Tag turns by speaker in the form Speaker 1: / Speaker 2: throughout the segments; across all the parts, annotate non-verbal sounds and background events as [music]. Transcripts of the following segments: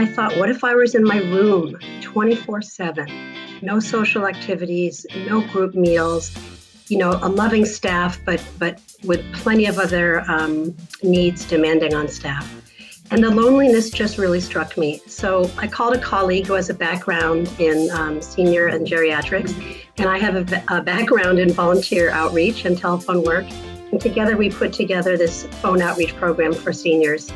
Speaker 1: I thought, what if I was in my room 24 7? No social activities, no group meals, you know, a loving staff, but, but with plenty of other um, needs demanding on staff. And the loneliness just really struck me. So I called a colleague who has a background in um, senior and geriatrics, and I have a, a background in volunteer outreach and telephone work. And together we put together this phone outreach program for seniors.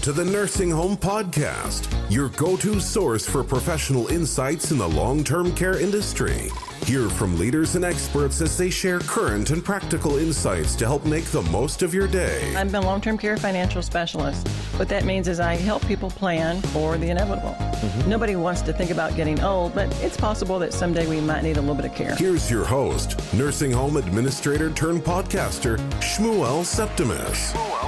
Speaker 2: Welcome to the Nursing Home Podcast, your go to source for professional insights in the long term care industry. Hear from leaders and experts as they share current and practical insights to help make the most of your day.
Speaker 3: I'm a long term care financial specialist. What that means is I help people plan for the inevitable. Mm-hmm. Nobody wants to think about getting old, but it's possible that someday we might need a little bit of care.
Speaker 2: Here's your host, nursing home administrator turned podcaster, Shmuel Septimus. Shmuel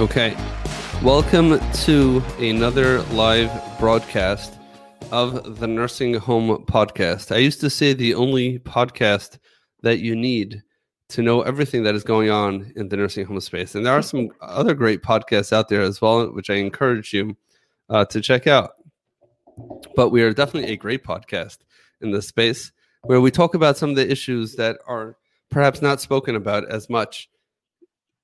Speaker 4: Okay. Welcome to another live broadcast of the Nursing Home Podcast. I used to say the only podcast that you need to know everything that is going on in the nursing home space. And there are some other great podcasts out there as well, which I encourage you uh, to check out. But we are definitely a great podcast in this space where we talk about some of the issues that are perhaps not spoken about as much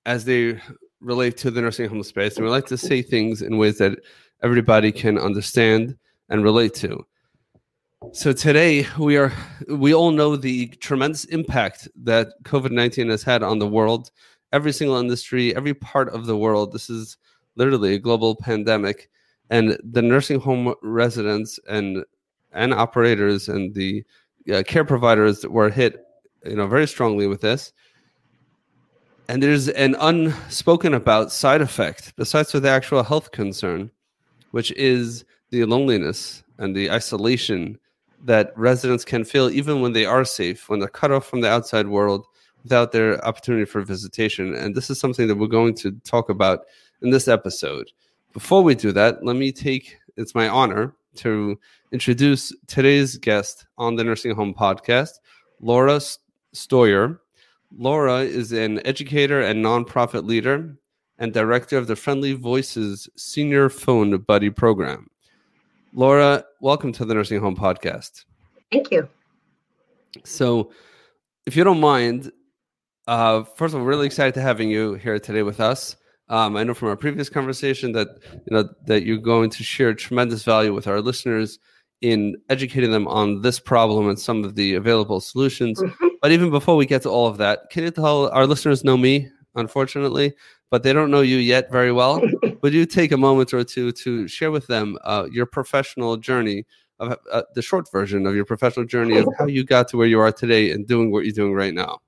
Speaker 4: as they relate to the nursing home space, and we like to say things in ways that everybody can understand and relate to. So today we are we all know the tremendous impact that COVID-19 has had on the world, every single industry, every part of the world. This is literally a global pandemic and the nursing home residents and and operators and the uh, care providers were hit you know very strongly with this and there's an unspoken about side effect besides the actual health concern, which is the loneliness and the isolation that residents can feel even when they are safe, when they're cut off from the outside world without their opportunity for visitation. And this is something that we're going to talk about in this episode. Before we do that, let me take it's my honor to introduce today's guest on the Nursing Home Podcast, Laura Stoyer. Laura is an educator and nonprofit leader and director of the Friendly Voices Senior Phone Buddy program. Laura, welcome to the Nursing Home Podcast.
Speaker 1: Thank you.
Speaker 4: So, if you don't mind, uh, first of all, really excited to having you here today with us. Um, I know from our previous conversation that you know that you're going to share tremendous value with our listeners in educating them on this problem and some of the available solutions. Mm-hmm. But even before we get to all of that, can you tell our listeners know me, unfortunately, but they don't know you yet very well? [laughs] Would you take a moment or two to share with them uh, your professional journey, of uh, the short version of your professional journey of how you got to where you are today and doing what you're doing right now?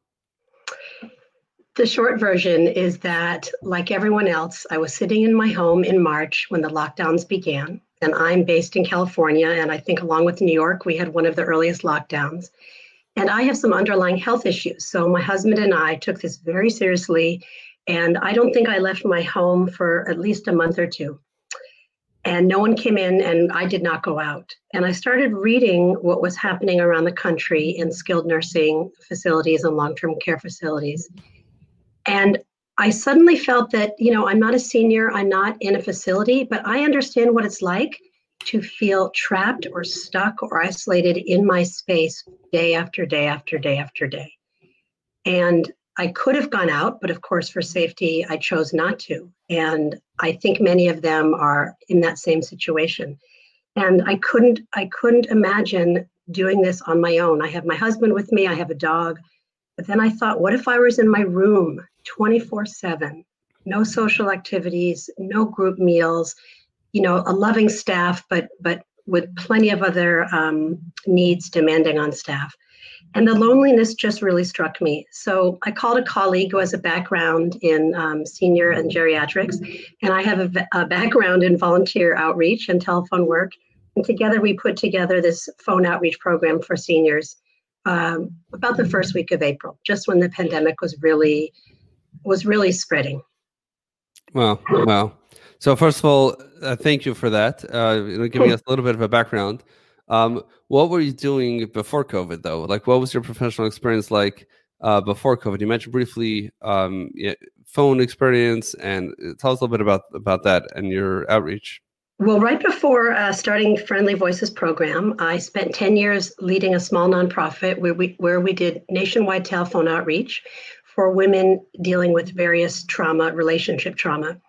Speaker 1: The short version is that, like everyone else, I was sitting in my home in March when the lockdowns began. And I'm based in California. And I think, along with New York, we had one of the earliest lockdowns. And I have some underlying health issues. So my husband and I took this very seriously. And I don't think I left my home for at least a month or two. And no one came in, and I did not go out. And I started reading what was happening around the country in skilled nursing facilities and long term care facilities. And I suddenly felt that, you know, I'm not a senior, I'm not in a facility, but I understand what it's like to feel trapped or stuck or isolated in my space day after day after day after day. And I could have gone out, but of course, for safety, I chose not to. And I think many of them are in that same situation. And I couldn't, I couldn't imagine doing this on my own. I have my husband with me, I have a dog. But then I thought, what if I was in my room 24 7? No social activities, no group meals, you know a loving staff but but with plenty of other um, needs demanding on staff and the loneliness just really struck me so i called a colleague who has a background in um, senior and geriatrics and i have a, a background in volunteer outreach and telephone work and together we put together this phone outreach program for seniors um, about the first week of April, just when the pandemic was really was really spreading.
Speaker 4: Well, wow. So first of all, uh, thank you for that. Uh, you know, giving us a [laughs] little bit of a background. Um, what were you doing before COVID, though? Like, what was your professional experience like uh, before COVID? You mentioned briefly um, yeah, phone experience, and uh, tell us a little bit about about that and your outreach.
Speaker 1: Well, right before uh, starting Friendly Voices program, I spent 10 years leading a small nonprofit where we, where we did nationwide telephone outreach for women dealing with various trauma, relationship trauma.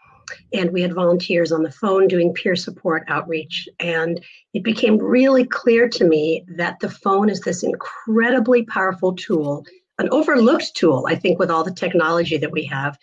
Speaker 1: And we had volunteers on the phone doing peer support outreach. And it became really clear to me that the phone is this incredibly powerful tool, an overlooked tool, I think, with all the technology that we have,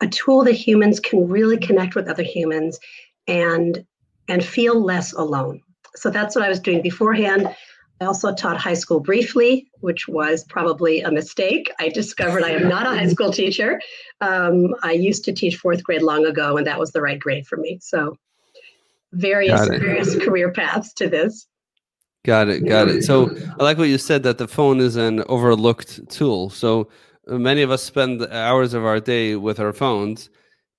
Speaker 1: a tool that humans can really connect with other humans and and feel less alone. So that's what I was doing beforehand. I also taught high school briefly, which was probably a mistake. I discovered I am not a high school [laughs] teacher. Um, I used to teach fourth grade long ago, and that was the right grade for me. So various various career paths to this.
Speaker 4: Got it. Got it. So I like what you said that the phone is an overlooked tool. So many of us spend hours of our day with our phones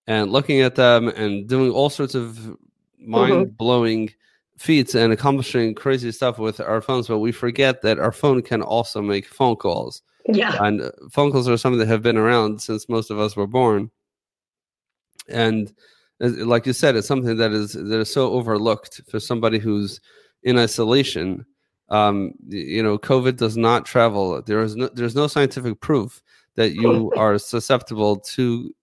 Speaker 4: and looking at them and doing all sorts of mind blowing mm-hmm. Feats and accomplishing crazy stuff with our phones, but we forget that our phone can also make phone calls.
Speaker 1: Yeah.
Speaker 4: And uh, phone calls are something that have been around since most of us were born. And uh, like you said, it's something that is that is so overlooked for somebody who's in isolation. Um, you know, COVID does not travel. There is no there's no scientific proof that you [laughs] are susceptible to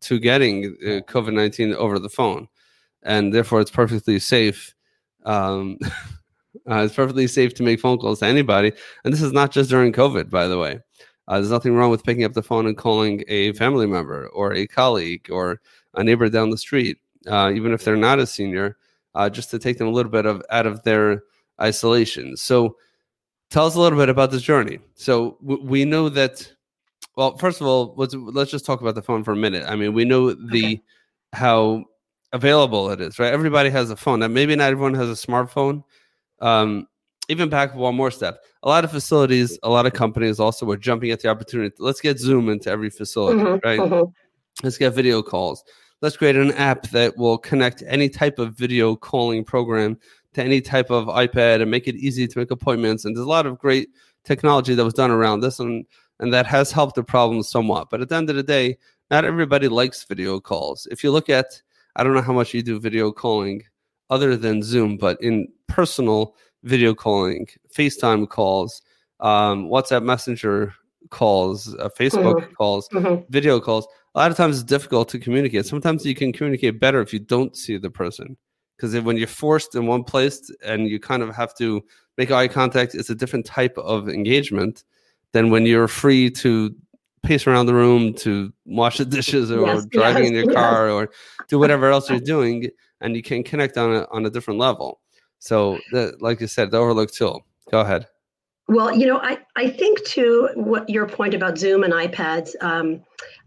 Speaker 4: to getting uh, COVID 19 over the phone. And therefore, it's perfectly safe. Um, [laughs] uh, it's perfectly safe to make phone calls to anybody. And this is not just during COVID, by the way. Uh, there's nothing wrong with picking up the phone and calling a family member or a colleague or a neighbor down the street, uh, even if they're not a senior, uh, just to take them a little bit of out of their isolation. So, tell us a little bit about this journey. So, w- we know that well, first of all, let's let's just talk about the phone for a minute. I mean, we know the okay. how available it is, right? Everybody has a phone. Now, maybe not everyone has a smartphone. Um, even back one more step, a lot of facilities, a lot of companies also were jumping at the opportunity. Let's get Zoom into every facility, mm-hmm, right? Mm-hmm. Let's get video calls. Let's create an app that will connect any type of video calling program to any type of iPad and make it easy to make appointments. And there's a lot of great technology that was done around this. And and that has helped the problem somewhat. But at the end of the day, not everybody likes video calls. If you look at, I don't know how much you do video calling other than Zoom, but in personal video calling, FaceTime calls, um, WhatsApp Messenger calls, uh, Facebook mm-hmm. calls, mm-hmm. video calls. A lot of times it's difficult to communicate. Sometimes you can communicate better if you don't see the person. Because when you're forced in one place and you kind of have to make eye contact, it's a different type of engagement than when you're free to pace around the room to wash the dishes or yes, driving yes, in your car or do whatever else you're [laughs] doing and you can connect on a, on a different level. So the, like you said the overlooked tool. Go ahead.
Speaker 1: Well you know i, I think to what your point about zoom and ipads um,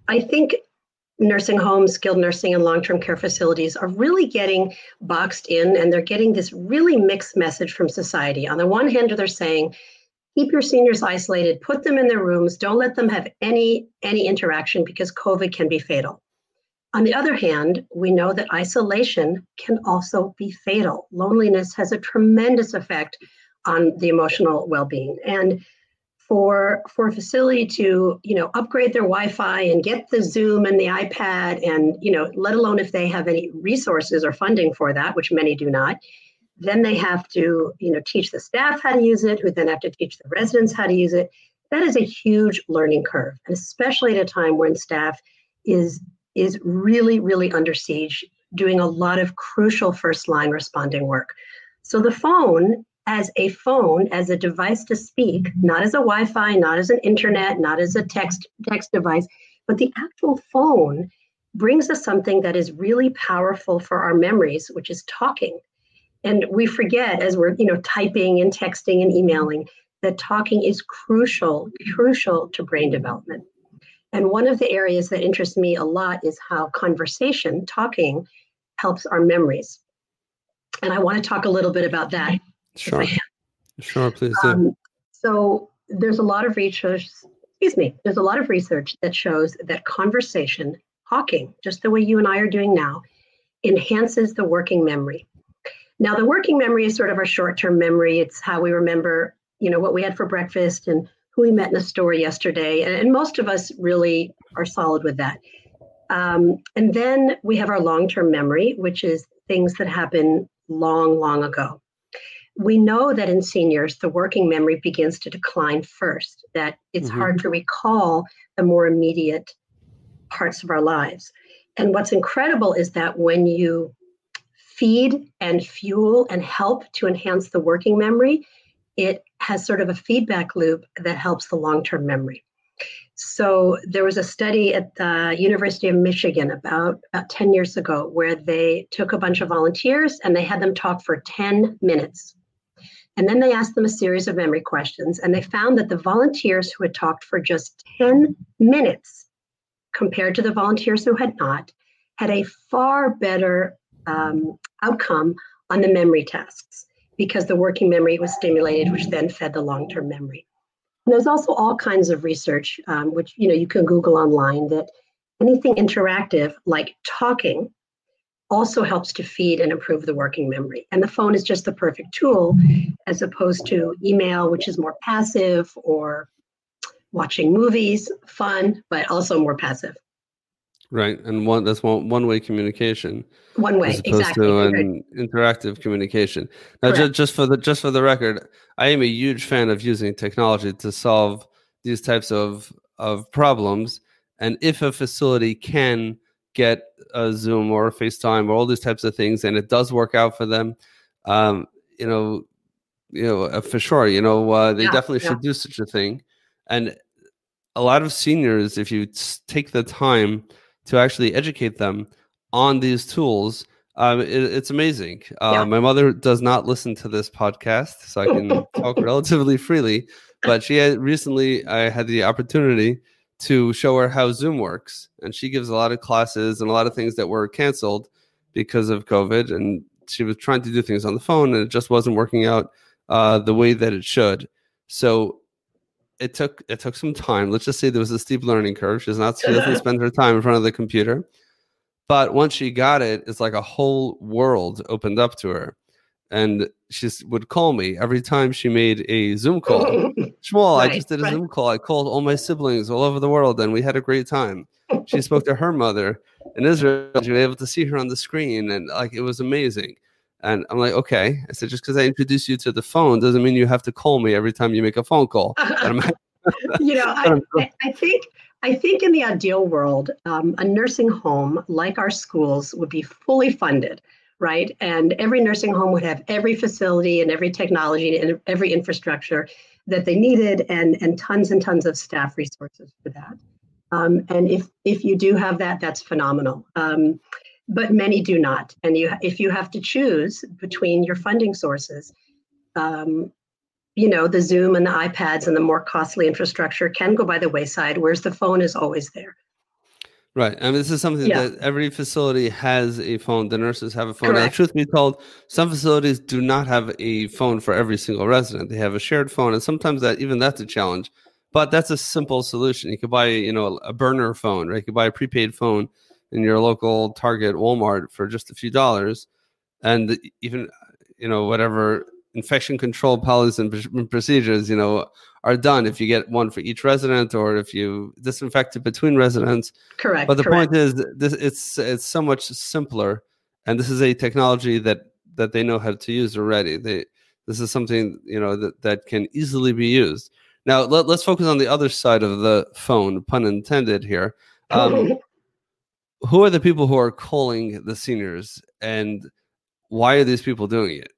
Speaker 1: i think nursing homes skilled nursing and long-term care facilities are really getting boxed in and they're getting this really mixed message from society. On the one hand they're saying keep your seniors isolated. Put them in their rooms. Don't let them have any any interaction because covid can be fatal. On the other hand we know that isolation can also be fatal. Loneliness has a tremendous effect on the emotional well-being. And for for a facility to you know upgrade their wi-fi and get the zoom and the ipad and you know let alone if they have any resources or funding for that which many do not then they have to, you know, teach the staff how to use it, who then have to teach the residents how to use it. That is a huge learning curve, and especially at a time when staff is is really, really under siege, doing a lot of crucial first line responding work. So the phone as a phone, as a device to speak, not as a Wi-Fi, not as an internet, not as a text text device, but the actual phone brings us something that is really powerful for our memories, which is talking. And we forget as we're, you know, typing and texting and emailing that talking is crucial, crucial to brain development. And one of the areas that interests me a lot is how conversation, talking, helps our memories. And I want to talk a little bit about that.
Speaker 4: Sure. Sure, please do. Um,
Speaker 1: so there's a lot of research, excuse me, there's a lot of research that shows that conversation, talking, just the way you and I are doing now, enhances the working memory. Now, the working memory is sort of our short-term memory. It's how we remember, you know, what we had for breakfast and who we met in a store yesterday. And, and most of us really are solid with that. Um, and then we have our long-term memory, which is things that happen long, long ago. We know that in seniors, the working memory begins to decline first, that it's mm-hmm. hard to recall the more immediate parts of our lives. And what's incredible is that when you feed and fuel and help to enhance the working memory, it has sort of a feedback loop that helps the long term memory. So there was a study at the University of Michigan about, about 10 years ago where they took a bunch of volunteers and they had them talk for 10 minutes. And then they asked them a series of memory questions, and they found that the volunteers who had talked for just 10 minutes compared to the volunteers who had not had a far better um, outcome on the memory tasks because the working memory was stimulated, which then fed the long-term memory. And there's also all kinds of research, um, which you know you can Google online, that anything interactive like talking also helps to feed and improve the working memory. And the phone is just the perfect tool, as opposed to email, which is more passive, or watching movies, fun, but also more passive.
Speaker 4: Right, and one that's one one way communication.
Speaker 1: One way,
Speaker 4: as opposed
Speaker 1: exactly.
Speaker 4: to an interactive communication. Now, just, just for the just for the record, I am a huge fan of using technology to solve these types of of problems. And if a facility can get a Zoom or a FaceTime or all these types of things, and it does work out for them, um, you know, you know, uh, for sure, you know, uh, they yeah, definitely yeah. should do such a thing. And a lot of seniors, if you take the time to actually educate them on these tools. Um, it, it's amazing. Uh, yeah. My mother does not listen to this podcast, so I can [laughs] talk relatively freely. But she had recently, I had the opportunity to show her how Zoom works, and she gives a lot of classes and a lot of things that were canceled because of COVID. And she was trying to do things on the phone, and it just wasn't working out uh, the way that it should. So it took it took some time. Let's just say there was a steep learning curve. She's not she doesn't spend her time in front of the computer. But once she got it, it's like a whole world opened up to her. And she would call me every time she made a Zoom call. [laughs] Shmuel, right, I just did a right. Zoom call. I called all my siblings all over the world and we had a great time. She spoke to her mother in Israel. She was able to see her on the screen and like it was amazing. And I'm like, okay. I said, just because I introduce you to the phone doesn't mean you have to call me every time you make a phone call. [laughs] [laughs]
Speaker 1: you know, [laughs] I, I, think I think in the ideal world, um, a nursing home like our schools would be fully funded, right? And every nursing home would have every facility and every technology and every infrastructure that they needed, and and tons and tons of staff resources for that. Um, and if if you do have that, that's phenomenal. Um, but many do not. And you, if you have to choose between your funding sources, um, you know, the Zoom and the iPads and the more costly infrastructure can go by the wayside, whereas the phone is always there.
Speaker 4: Right. And this is something yeah. that every facility has a phone. The nurses have a phone. Now, truth be told, some facilities do not have a phone for every single resident. They have a shared phone, and sometimes that even that's a challenge. But that's a simple solution. You could buy, you know, a burner phone, right? You could buy a prepaid phone in your local Target, Walmart for just a few dollars, and even you know whatever infection control policies and procedures you know are done if you get one for each resident or if you disinfect it between residents.
Speaker 1: Correct.
Speaker 4: But the
Speaker 1: correct.
Speaker 4: point is, this it's it's so much simpler, and this is a technology that that they know how to use already. They this is something you know that that can easily be used. Now let, us focus on the other side of the phone, pun intended here. Um, [laughs] who are the people who are calling the seniors and why are these people doing it?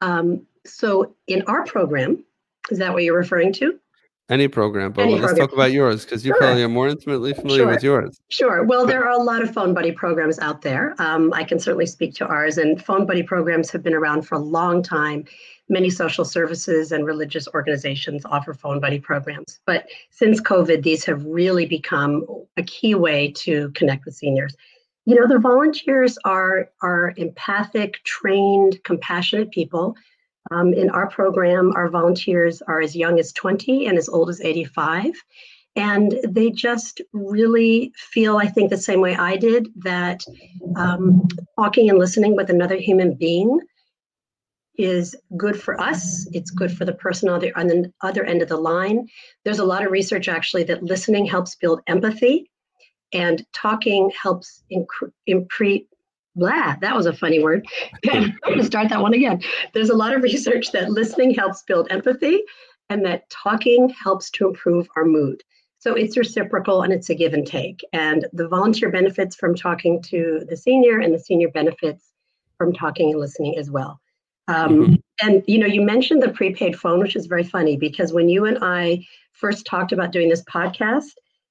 Speaker 1: Um, so in our program, is that what you're referring to?
Speaker 4: Any program, but Any let's program. talk about yours because you sure. probably are more intimately familiar
Speaker 1: sure.
Speaker 4: with yours.
Speaker 1: Sure. Well, there are a lot of phone buddy programs out there. Um, I can certainly speak to ours, and phone buddy programs have been around for a long time. Many social services and religious organizations offer phone buddy programs. But since COVID, these have really become a key way to connect with seniors. You know, the volunteers are, are empathic, trained, compassionate people Um, in our program, our volunteers are as young as 20 and as old as 85. And they just really feel, I think, the same way I did that um, talking and listening with another human being is good for us. It's good for the person on the, on the other end of the line. There's a lot of research actually that listening helps build empathy and talking helps improve blah that was a funny word i'm going to start that one again there's a lot of research that listening helps build empathy and that talking helps to improve our mood so it's reciprocal and it's a give and take and the volunteer benefits from talking to the senior and the senior benefits from talking and listening as well um, mm-hmm. and you know you mentioned the prepaid phone which is very funny because when you and i first talked about doing this podcast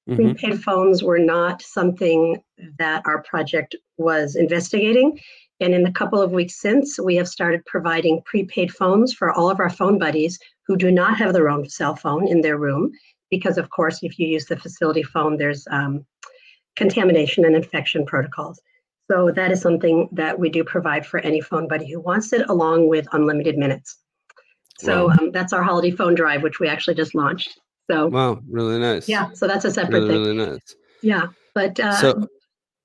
Speaker 1: Mm-hmm. Prepaid phones were not something that our project was investigating. And in the couple of weeks since, we have started providing prepaid phones for all of our phone buddies who do not have their own cell phone in their room. Because, of course, if you use the facility phone, there's um, contamination and infection protocols. So, that is something that we do provide for any phone buddy who wants it, along with unlimited minutes. So, wow. um, that's our holiday phone drive, which we actually just launched. So
Speaker 4: wow, really nice.
Speaker 1: Yeah, so that's a separate
Speaker 4: really,
Speaker 1: thing.
Speaker 4: Really nice.
Speaker 1: Yeah, but uh, so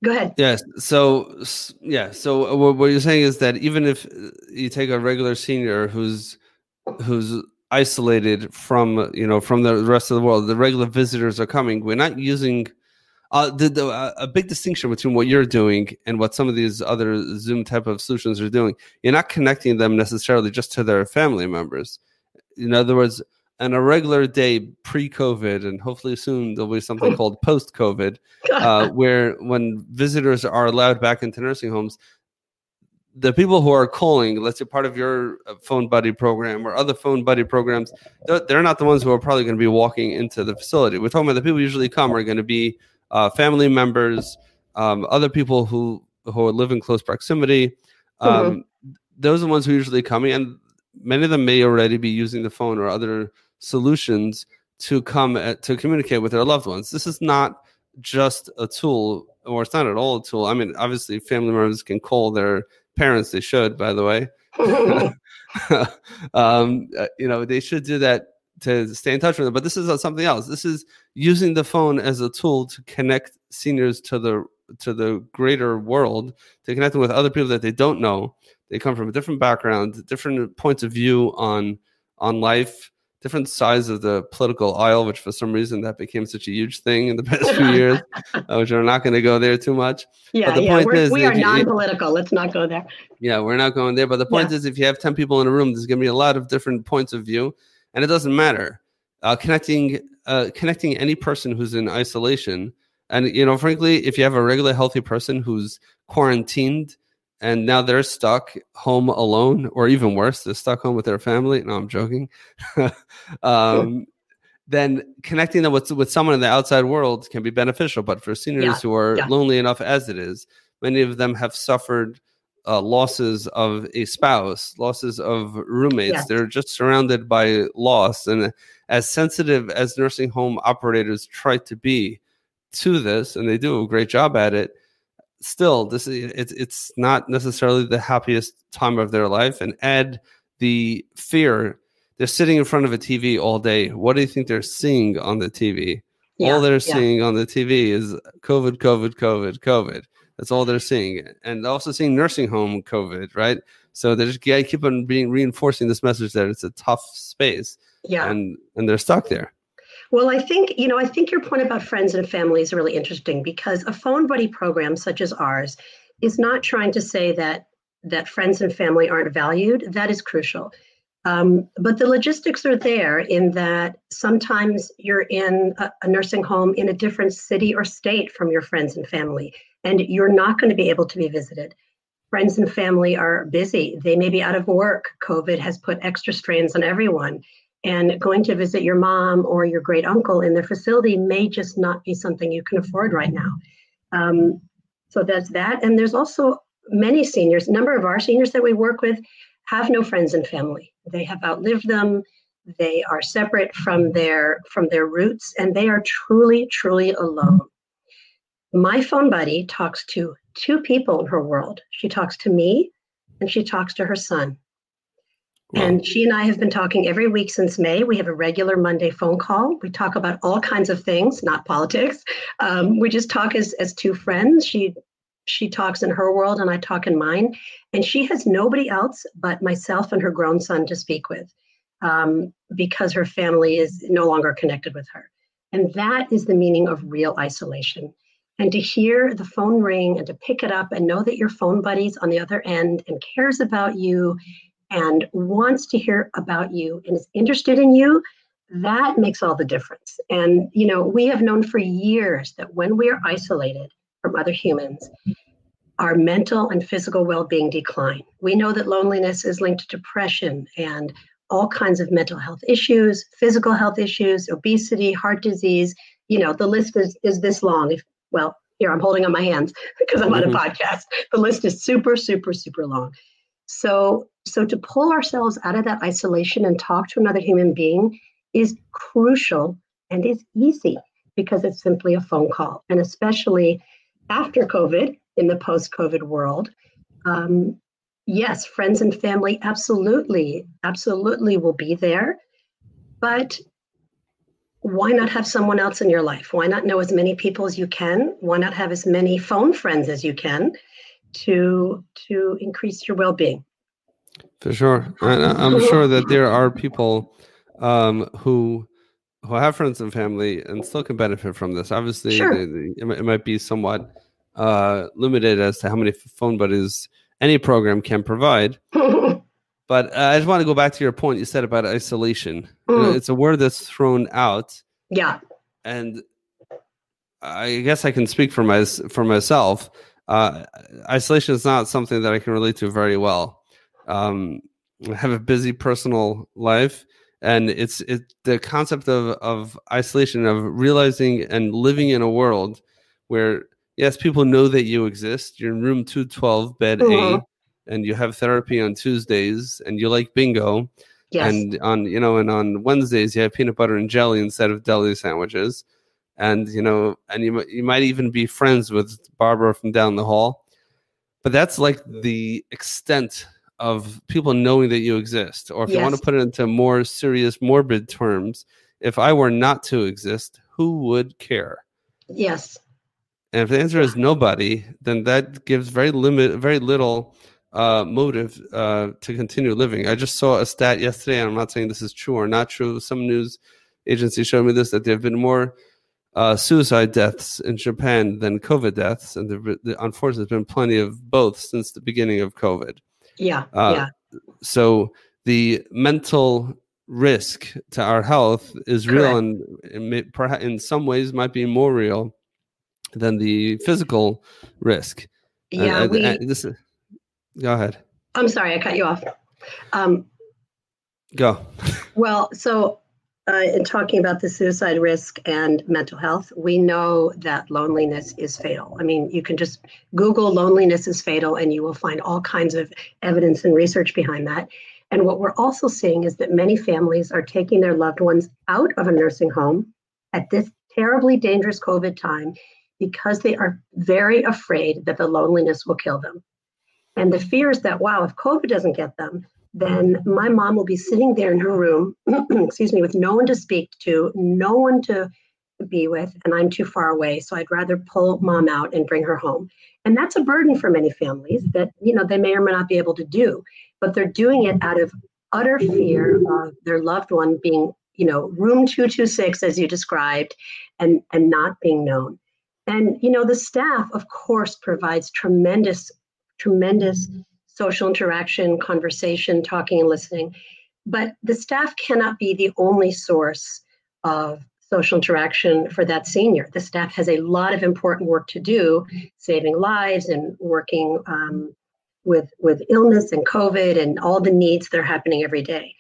Speaker 1: go ahead.
Speaker 4: Yes. So yeah. So uh, what you're saying is that even if uh, you take a regular senior who's who's isolated from you know from the rest of the world, the regular visitors are coming. We're not using. Uh, the, the, uh, a big distinction between what you're doing and what some of these other Zoom type of solutions are doing. You're not connecting them necessarily just to their family members. In other words, on a regular day pre-COVID, and hopefully soon there'll be something [laughs] called post-COVID, uh, [laughs] where when visitors are allowed back into nursing homes, the people who are calling, let's say part of your uh, phone buddy program or other phone buddy programs, they're, they're not the ones who are probably going to be walking into the facility. We're talking about the people who usually come are going to be uh, family members, um, other people who who live in close proximity. Mm-hmm. Um, mm-hmm. Those are the ones who usually come, and many of them may already be using the phone or other solutions to come at, to communicate with their loved ones. This is not just a tool, or it's not at all a tool. I mean, obviously, family members can call their parents. They should, by the way. [laughs] um, uh, you know, they should do that to stay in touch with them. But this is something else. This is using the phone as a tool to connect seniors to the to the greater world, to connect them with other people that they don't know. They come from a different background, different points of view on on life, different sides of the political aisle, which for some reason that became such a huge thing in the [laughs] past few years, [laughs] uh, which we're not going to go there too much.
Speaker 1: Yeah, but the yeah, point is we are non-political. Let's not go there.
Speaker 4: Yeah, we're not going there. But the point yeah. is, if you have ten people in a room, there's going to be a lot of different points of view, and it doesn't matter. Uh, connecting, uh, connecting any person who's in isolation, and you know, frankly, if you have a regular healthy person who's quarantined and now they're stuck home alone, or even worse, they're stuck home with their family. No, I'm joking. [laughs] um, then connecting them with with someone in the outside world can be beneficial. But for seniors yeah. who are yeah. lonely enough as it is, many of them have suffered uh, losses of a spouse, losses of roommates. Yes. They're just surrounded by loss. And as sensitive as nursing home operators try to be to this, and they do a great job at it, still this is it's it's not necessarily the happiest time of their life and add the fear they're sitting in front of a tv all day what do you think they're seeing on the tv yeah, all they're yeah. seeing on the tv is covid covid covid covid that's all they're seeing. And also seeing nursing home covid right? So they just yeah, keep on being reinforcing this message that it's a tough space
Speaker 1: yeah.
Speaker 4: and and they're stuck there.
Speaker 1: Well, I think, you know, I think your point about friends and family is really interesting because a phone buddy program such as ours is not trying to say that that friends and family aren't valued. That is crucial. Um, but the logistics are there in that sometimes you're in a, a nursing home in a different city or state from your friends and family, and you're not going to be able to be visited. Friends and family are busy. They may be out of work. COVID has put extra strains on everyone. And going to visit your mom or your great uncle in their facility may just not be something you can afford right now. Um, so that's that. And there's also many seniors, a number of our seniors that we work with have no friends and family. They have outlived them. They are separate from their from their roots and they are truly, truly alone. My phone buddy talks to two people in her world. She talks to me and she talks to her son. Wow. And she and I have been talking every week since May. We have a regular Monday phone call. We talk about all kinds of things, not politics. Um, we just talk as as two friends. She she talks in her world and I talk in mine. And she has nobody else but myself and her grown son to speak with um, because her family is no longer connected with her. And that is the meaning of real isolation. And to hear the phone ring and to pick it up and know that your phone buddy's on the other end and cares about you and wants to hear about you and is interested in you, that makes all the difference. And, you know, we have known for years that when we are isolated from other humans, our mental and physical well being decline. We know that loneliness is linked to depression and all kinds of mental health issues, physical health issues, obesity, heart disease. You know, the list is, is this long. If, well, here I'm holding on my hands [laughs] because I'm mm-hmm. on a mm-hmm. podcast. The list is super, super, super long. So, so to pull ourselves out of that isolation and talk to another human being is crucial and is easy because it's simply a phone call. And especially after COVID, in the post COVID world, um, yes, friends and family absolutely, absolutely will be there. But why not have someone else in your life? Why not know as many people as you can? Why not have as many phone friends as you can to to increase your well-being?
Speaker 4: For sure, and I'm [laughs] sure that there are people um, who who have friends and family and still can benefit from this. Obviously, sure. they, they, it might be somewhat uh, limited as to how many phone buddies any program can provide. [laughs] but uh, I just want to go back to your point you said about isolation. Mm. It's a word that's thrown out.
Speaker 1: Yeah.
Speaker 4: And I guess I can speak for my for myself. Uh, isolation is not something that I can relate to very well. Um, I have a busy personal life, and it's it the concept of of isolation of realizing and living in a world where yes, people know that you exist. You're in room 212, bed uh-huh. A, and you have therapy on Tuesdays, and you like bingo. Yes. And on you know, and on Wednesdays you have peanut butter and jelly instead of deli sandwiches, and you know, and you you might even be friends with Barbara from down the hall. But that's like the extent of people knowing that you exist. Or if yes. you want to put it into more serious, morbid terms, if I were not to exist, who would care?
Speaker 1: Yes.
Speaker 4: And if the answer is nobody, then that gives very limit, very little uh, motive uh, to continue living. I just saw a stat yesterday, and I'm not saying this is true or not true. Some news agency showed me this that there have been more uh, suicide deaths in Japan than COVID deaths, and there, there, unfortunately, there's been plenty of both since the beginning of COVID.
Speaker 1: Yeah, uh, yeah.
Speaker 4: So the mental risk to our health is Correct. real, and perhaps in some ways might be more real than the physical risk.
Speaker 1: Yeah, uh, we, uh,
Speaker 4: this. Go ahead.
Speaker 1: I'm sorry, I cut you off. Um,
Speaker 4: go.
Speaker 1: well, so uh, in talking about the suicide risk and mental health, we know that loneliness is fatal. I mean, you can just Google loneliness is fatal and you will find all kinds of evidence and research behind that. And what we're also seeing is that many families are taking their loved ones out of a nursing home at this terribly dangerous COVID time because they are very afraid that the loneliness will kill them. And the fear is that, wow, if COVID doesn't get them, then my mom will be sitting there in her room, [clears throat] excuse me, with no one to speak to, no one to be with, and I'm too far away. So I'd rather pull mom out and bring her home. And that's a burden for many families that, you know, they may or may not be able to do, but they're doing it out of utter fear of their loved one being, you know, room 226, as you described, and, and not being known. And, you know, the staff, of course, provides tremendous, tremendous social interaction, conversation, talking, and listening. But the staff cannot be the only source of social interaction for that senior. The staff has a lot of important work to do, saving lives and working um, with with illness and COVID and all the needs that are happening every day.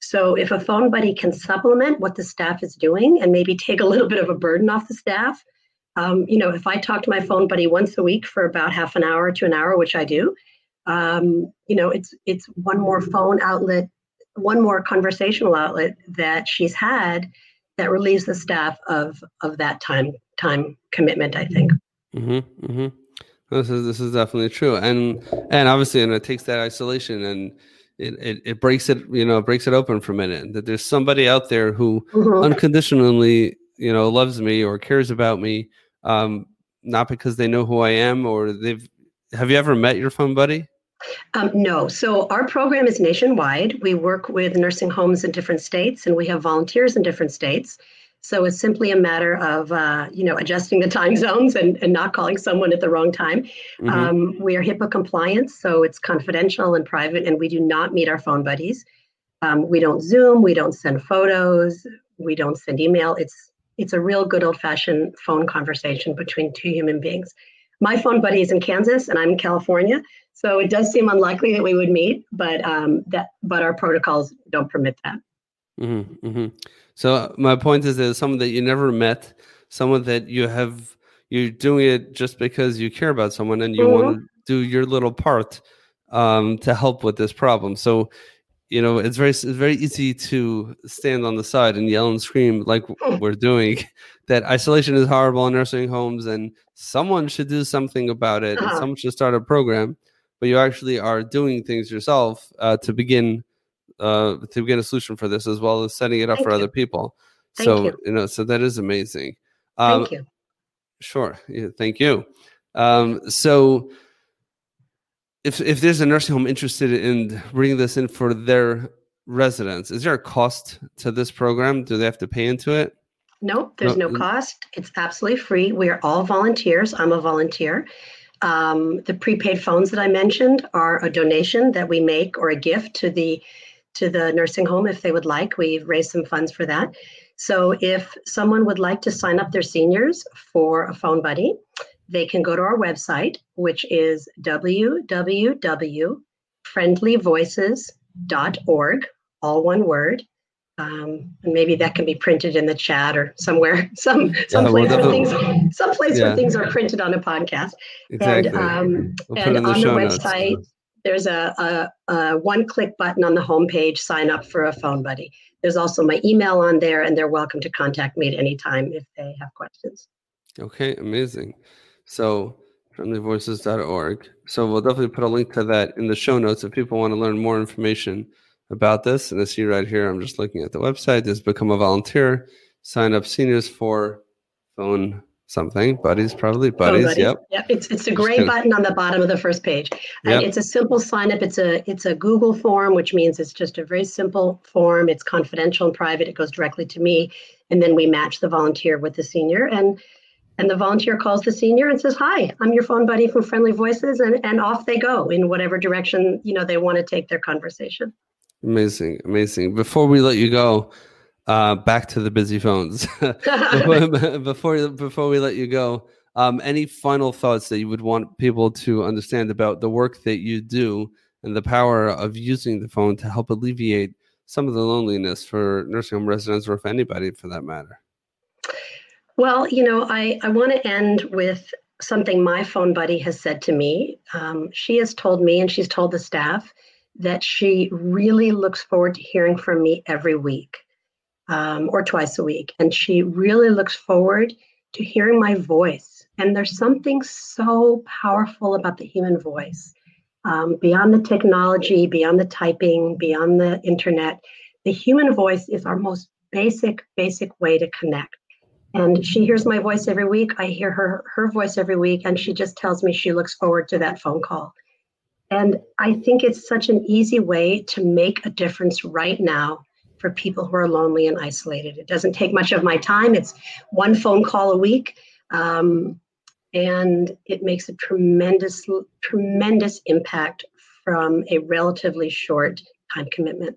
Speaker 1: So if a phone buddy can supplement what the staff is doing and maybe take a little bit of a burden off the staff, um, you know, if I talk to my phone buddy once a week for about half an hour to an hour, which I do, um, you know, it's it's one more phone outlet, one more conversational outlet that she's had that relieves the staff of of that time time commitment. I think.
Speaker 4: Mm-hmm, mm-hmm. This is this is definitely true, and and obviously, and it takes that isolation, and it, it, it breaks it you know breaks it open for a minute that there's somebody out there who
Speaker 1: Mhm.
Speaker 4: unconditionally you know loves me or cares about me um not because they know who i am or they've have you ever met your phone buddy
Speaker 1: Um, no. So our program is nationwide. We work with nursing homes in different states, and we have volunteers in different states. So it's simply a matter of uh, you know adjusting the [laughs] time zones and, and not calling someone at the wrong time.
Speaker 4: Mhm.
Speaker 1: Um, we are HIPAA compliant, so it's confidential and private, and we do not meet our phone buddies. Um, we don't Zoom. We don't send photos. We don't send email. It's it's a real good old fashioned phone conversation between two human beings. My phone buddy is in Kansas, and I'm in California. So it does seem unlikely that we would meet, but um, that but our protocols don't permit that.
Speaker 4: hmm hmm So uh, my point is that someone that you never met, someone that you have, you're doing it just because you care about someone and you want to do your little part um, to help with this problem. So, you know, it's very it's very easy to stand on the side and yell and scream like we're doing [laughs] that isolation is horrible in nursing homes and someone should do something about it and
Speaker 1: Uh-huh.
Speaker 4: someone should start a program. But you actually are doing things yourself uh, to begin uh, to get a solution for this as well as setting it up
Speaker 1: Thank
Speaker 4: for
Speaker 1: you.
Speaker 4: other people.
Speaker 1: Thank
Speaker 4: so
Speaker 1: you.
Speaker 4: know, so that is amazing. Um,
Speaker 1: Thank you.
Speaker 4: Sure. Yeah, thank you. Um, so, if if there's a nursing home interested in bringing this in for their residents, is there a cost to this program? Do they have to pay into it?
Speaker 1: Nope, there's
Speaker 4: No,
Speaker 1: no cost. It's absolutely free. We are all volunteers. I'm a volunteer. Um, the prepaid phones that I mentioned are a donation that we make or a gift to the to the nursing home if they would like. We've raised some funds for that. So if someone would like to sign up their seniors for a phone buddy, they can go to our website, which is www.friendlyvoices.org, all one word. Um, and maybe that can be printed in the chat or somewhere, [laughs] some some
Speaker 4: we'll
Speaker 1: place where things, some place
Speaker 4: Yeah.
Speaker 1: where things are printed on a podcast.
Speaker 4: Exactly.
Speaker 1: And, um,
Speaker 4: We'll
Speaker 1: and
Speaker 4: the
Speaker 1: on the
Speaker 4: show notes.
Speaker 1: website, there's a, a, a one-click button on the homepage. Sign up for a phone buddy. There's also my email on there, and they're welcome to contact me at any time if they have questions.
Speaker 4: Okay, amazing. So friendlyvoices.org. So we'll definitely put a link to that in the show notes if people want to learn more information about this. And I see right here, I'm just looking at the website. There's become a volunteer, sign up seniors for phone something, buddies, probably
Speaker 1: Phone
Speaker 4: buddies. Yep.
Speaker 1: Yep. It's it's a gray
Speaker 4: kidding.
Speaker 1: button on the bottom of the first page. And
Speaker 4: Yep.
Speaker 1: it's a simple sign up. It's a it's a Google form, which means it's just a very simple form. It's confidential and private. It goes directly to me, and then we match the volunteer with the senior and. And the volunteer calls the senior and says, "Hi, I'm your phone buddy from Friendly Voices," and, and off they go in whatever direction you know they want to take their conversation.
Speaker 4: Amazing. Amazing. Before we let you go, uh, back to the busy phones. [laughs] before, before we let you go, um, any final thoughts that you would want people to understand about the work that you do and the power of using the phone to help alleviate some of the loneliness for nursing home residents or for anybody for that matter?
Speaker 1: Well, you know, I, I want to end with something my phone buddy has said to me. Um, she has told me, and she's told the staff, that she really looks forward to hearing from me every week um, or twice a week. And she really looks forward to hearing my voice. And there's something so powerful about the human voice. Um, beyond the technology, beyond the typing, beyond the internet, the human voice is our most basic, basic way to connect and she hears my voice every week. I hear her her voice every week and she just tells me she looks forward to that phone call. And i think it's such an easy way to make a difference right now for people who are lonely and isolated. It doesn't take much of my time. It's one phone call a week um, and it makes a tremendous tremendous impact from a relatively short time commitment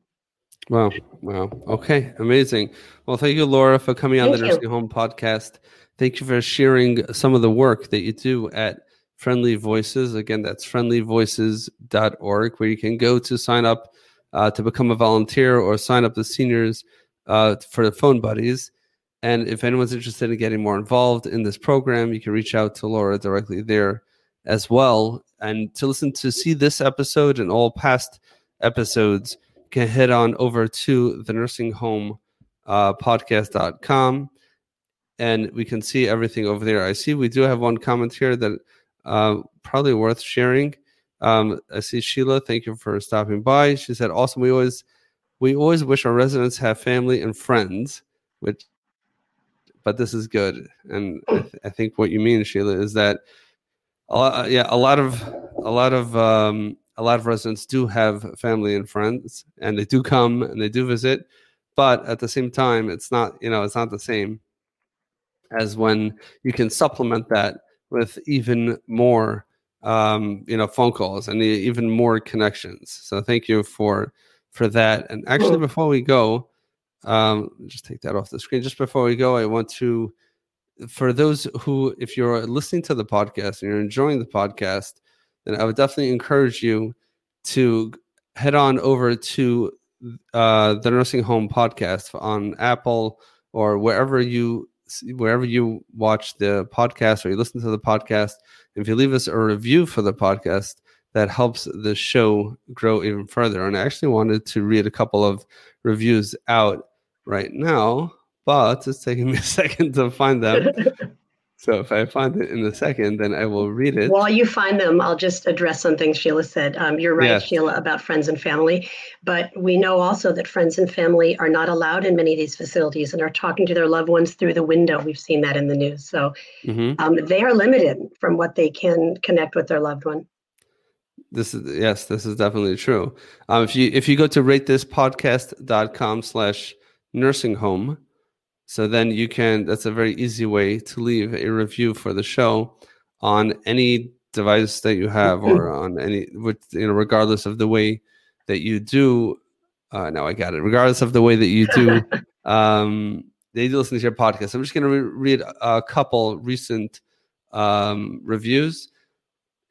Speaker 4: Wow. Wow. Okay. Amazing. Well, thank you, Laura, for coming on
Speaker 1: Thank
Speaker 4: the
Speaker 1: you.
Speaker 4: Nursing Home Podcast. Thank you for sharing some of the work that you do at Friendly Voices. Again, that's friendlyvoices.org, where you can go to sign up uh, to become a volunteer or sign up the seniors uh, for the phone buddies. And if anyone's interested in getting more involved in this program, you can reach out to Laura directly there as well. And to listen to see this episode and all past episodes, can head on over to the nursing home uh, podcast.com and we can see everything over there. I see we do have one comment here that uh, probably worth sharing. Um, I see Sheila. Thank you for stopping by. She said, "Awesome. We always we always wish our residents have family and friends, which, but this is good. And I, th- I think what you mean, Sheila, is that, a lot, yeah, a lot of a lot of um, a lot of residents do have family and friends, and they do come and they do visit, but at the same time, it's not you know it's not the same as when you can supplement that with even more um, you know phone calls and even more connections. So thank you for for that. And actually, before we go, um, just take that off the screen. Just before we go, I want to, for those who, if you're listening to the podcast and you're enjoying the podcast, then I would definitely encourage you to head on over to uh, the Nursing Home Podcast on Apple or wherever you wherever you watch the podcast or you listen to the podcast. If you leave us a review for the podcast, that helps the show grow even further. And I actually wanted to read a couple of reviews out right now, but it's taking [laughs] me a second to find them. [laughs] so if I find it in a second, then I will read it.
Speaker 1: While you find them, I'll just address something Sheila said. Um, you're right, yes. Sheila, about friends and family. But we know also that friends and family are not allowed in many of these facilities and are talking to their loved ones through the window. We've seen that in the news. So mm-hmm. um, they are limited from what they can connect with their loved one.
Speaker 4: This is yes, this is definitely true. Um, if you if you go to ratethispodcast.com slash nursing home, so then you can that's a very easy way to leave a review for the show on any device that you have or [clears throat] on any with you know regardless of the way that you do uh no i got it regardless of the way that you do [laughs] um they do listen to your podcast i'm just going to re- read a couple recent um reviews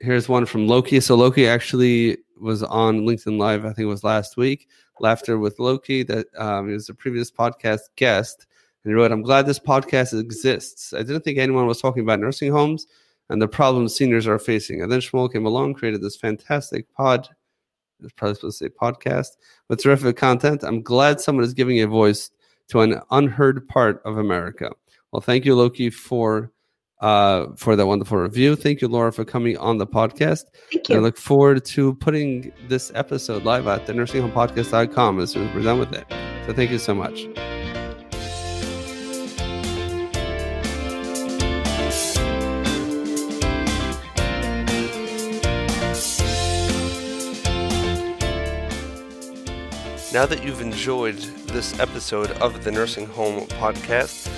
Speaker 4: here's one from Loki. So Loki actually was on LinkedIn Live. I think it was last week. Laughter with Loki. That um, was a previous podcast guest, and he wrote, "I'm glad this podcast exists. I didn't think anyone was talking about nursing homes and the problems seniors are facing. And then Shmuel came along, created this fantastic pod. It's probably supposed to say podcast with terrific content. I'm glad someone is giving a voice to an unheard part of America. Well, thank you, Loki, for uh, for that wonderful review. Thank you, Laura, for coming on the podcast.
Speaker 1: Thank you.
Speaker 4: I look forward to putting this episode live at the nursinghomepodcast.com as soon as we're done with it. So thank you so much. Now that you've enjoyed this episode of the Nursing Home Podcast,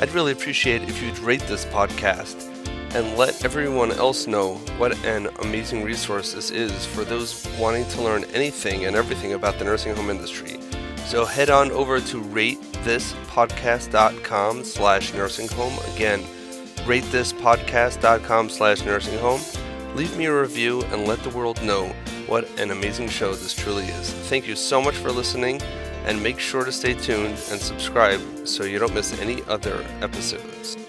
Speaker 4: I'd really appreciate if you'd rate this podcast and let everyone else know what an amazing resource this is for those wanting to learn anything and everything about the nursing home industry. So head on over to ratethispodcast.com slash nursing home. Again, ratethispodcast.com slash nursing home. Leave me a review and let the world know what an amazing show this truly is. Thank you so much for listening and make sure to stay tuned and subscribe so you don't miss any other episodes.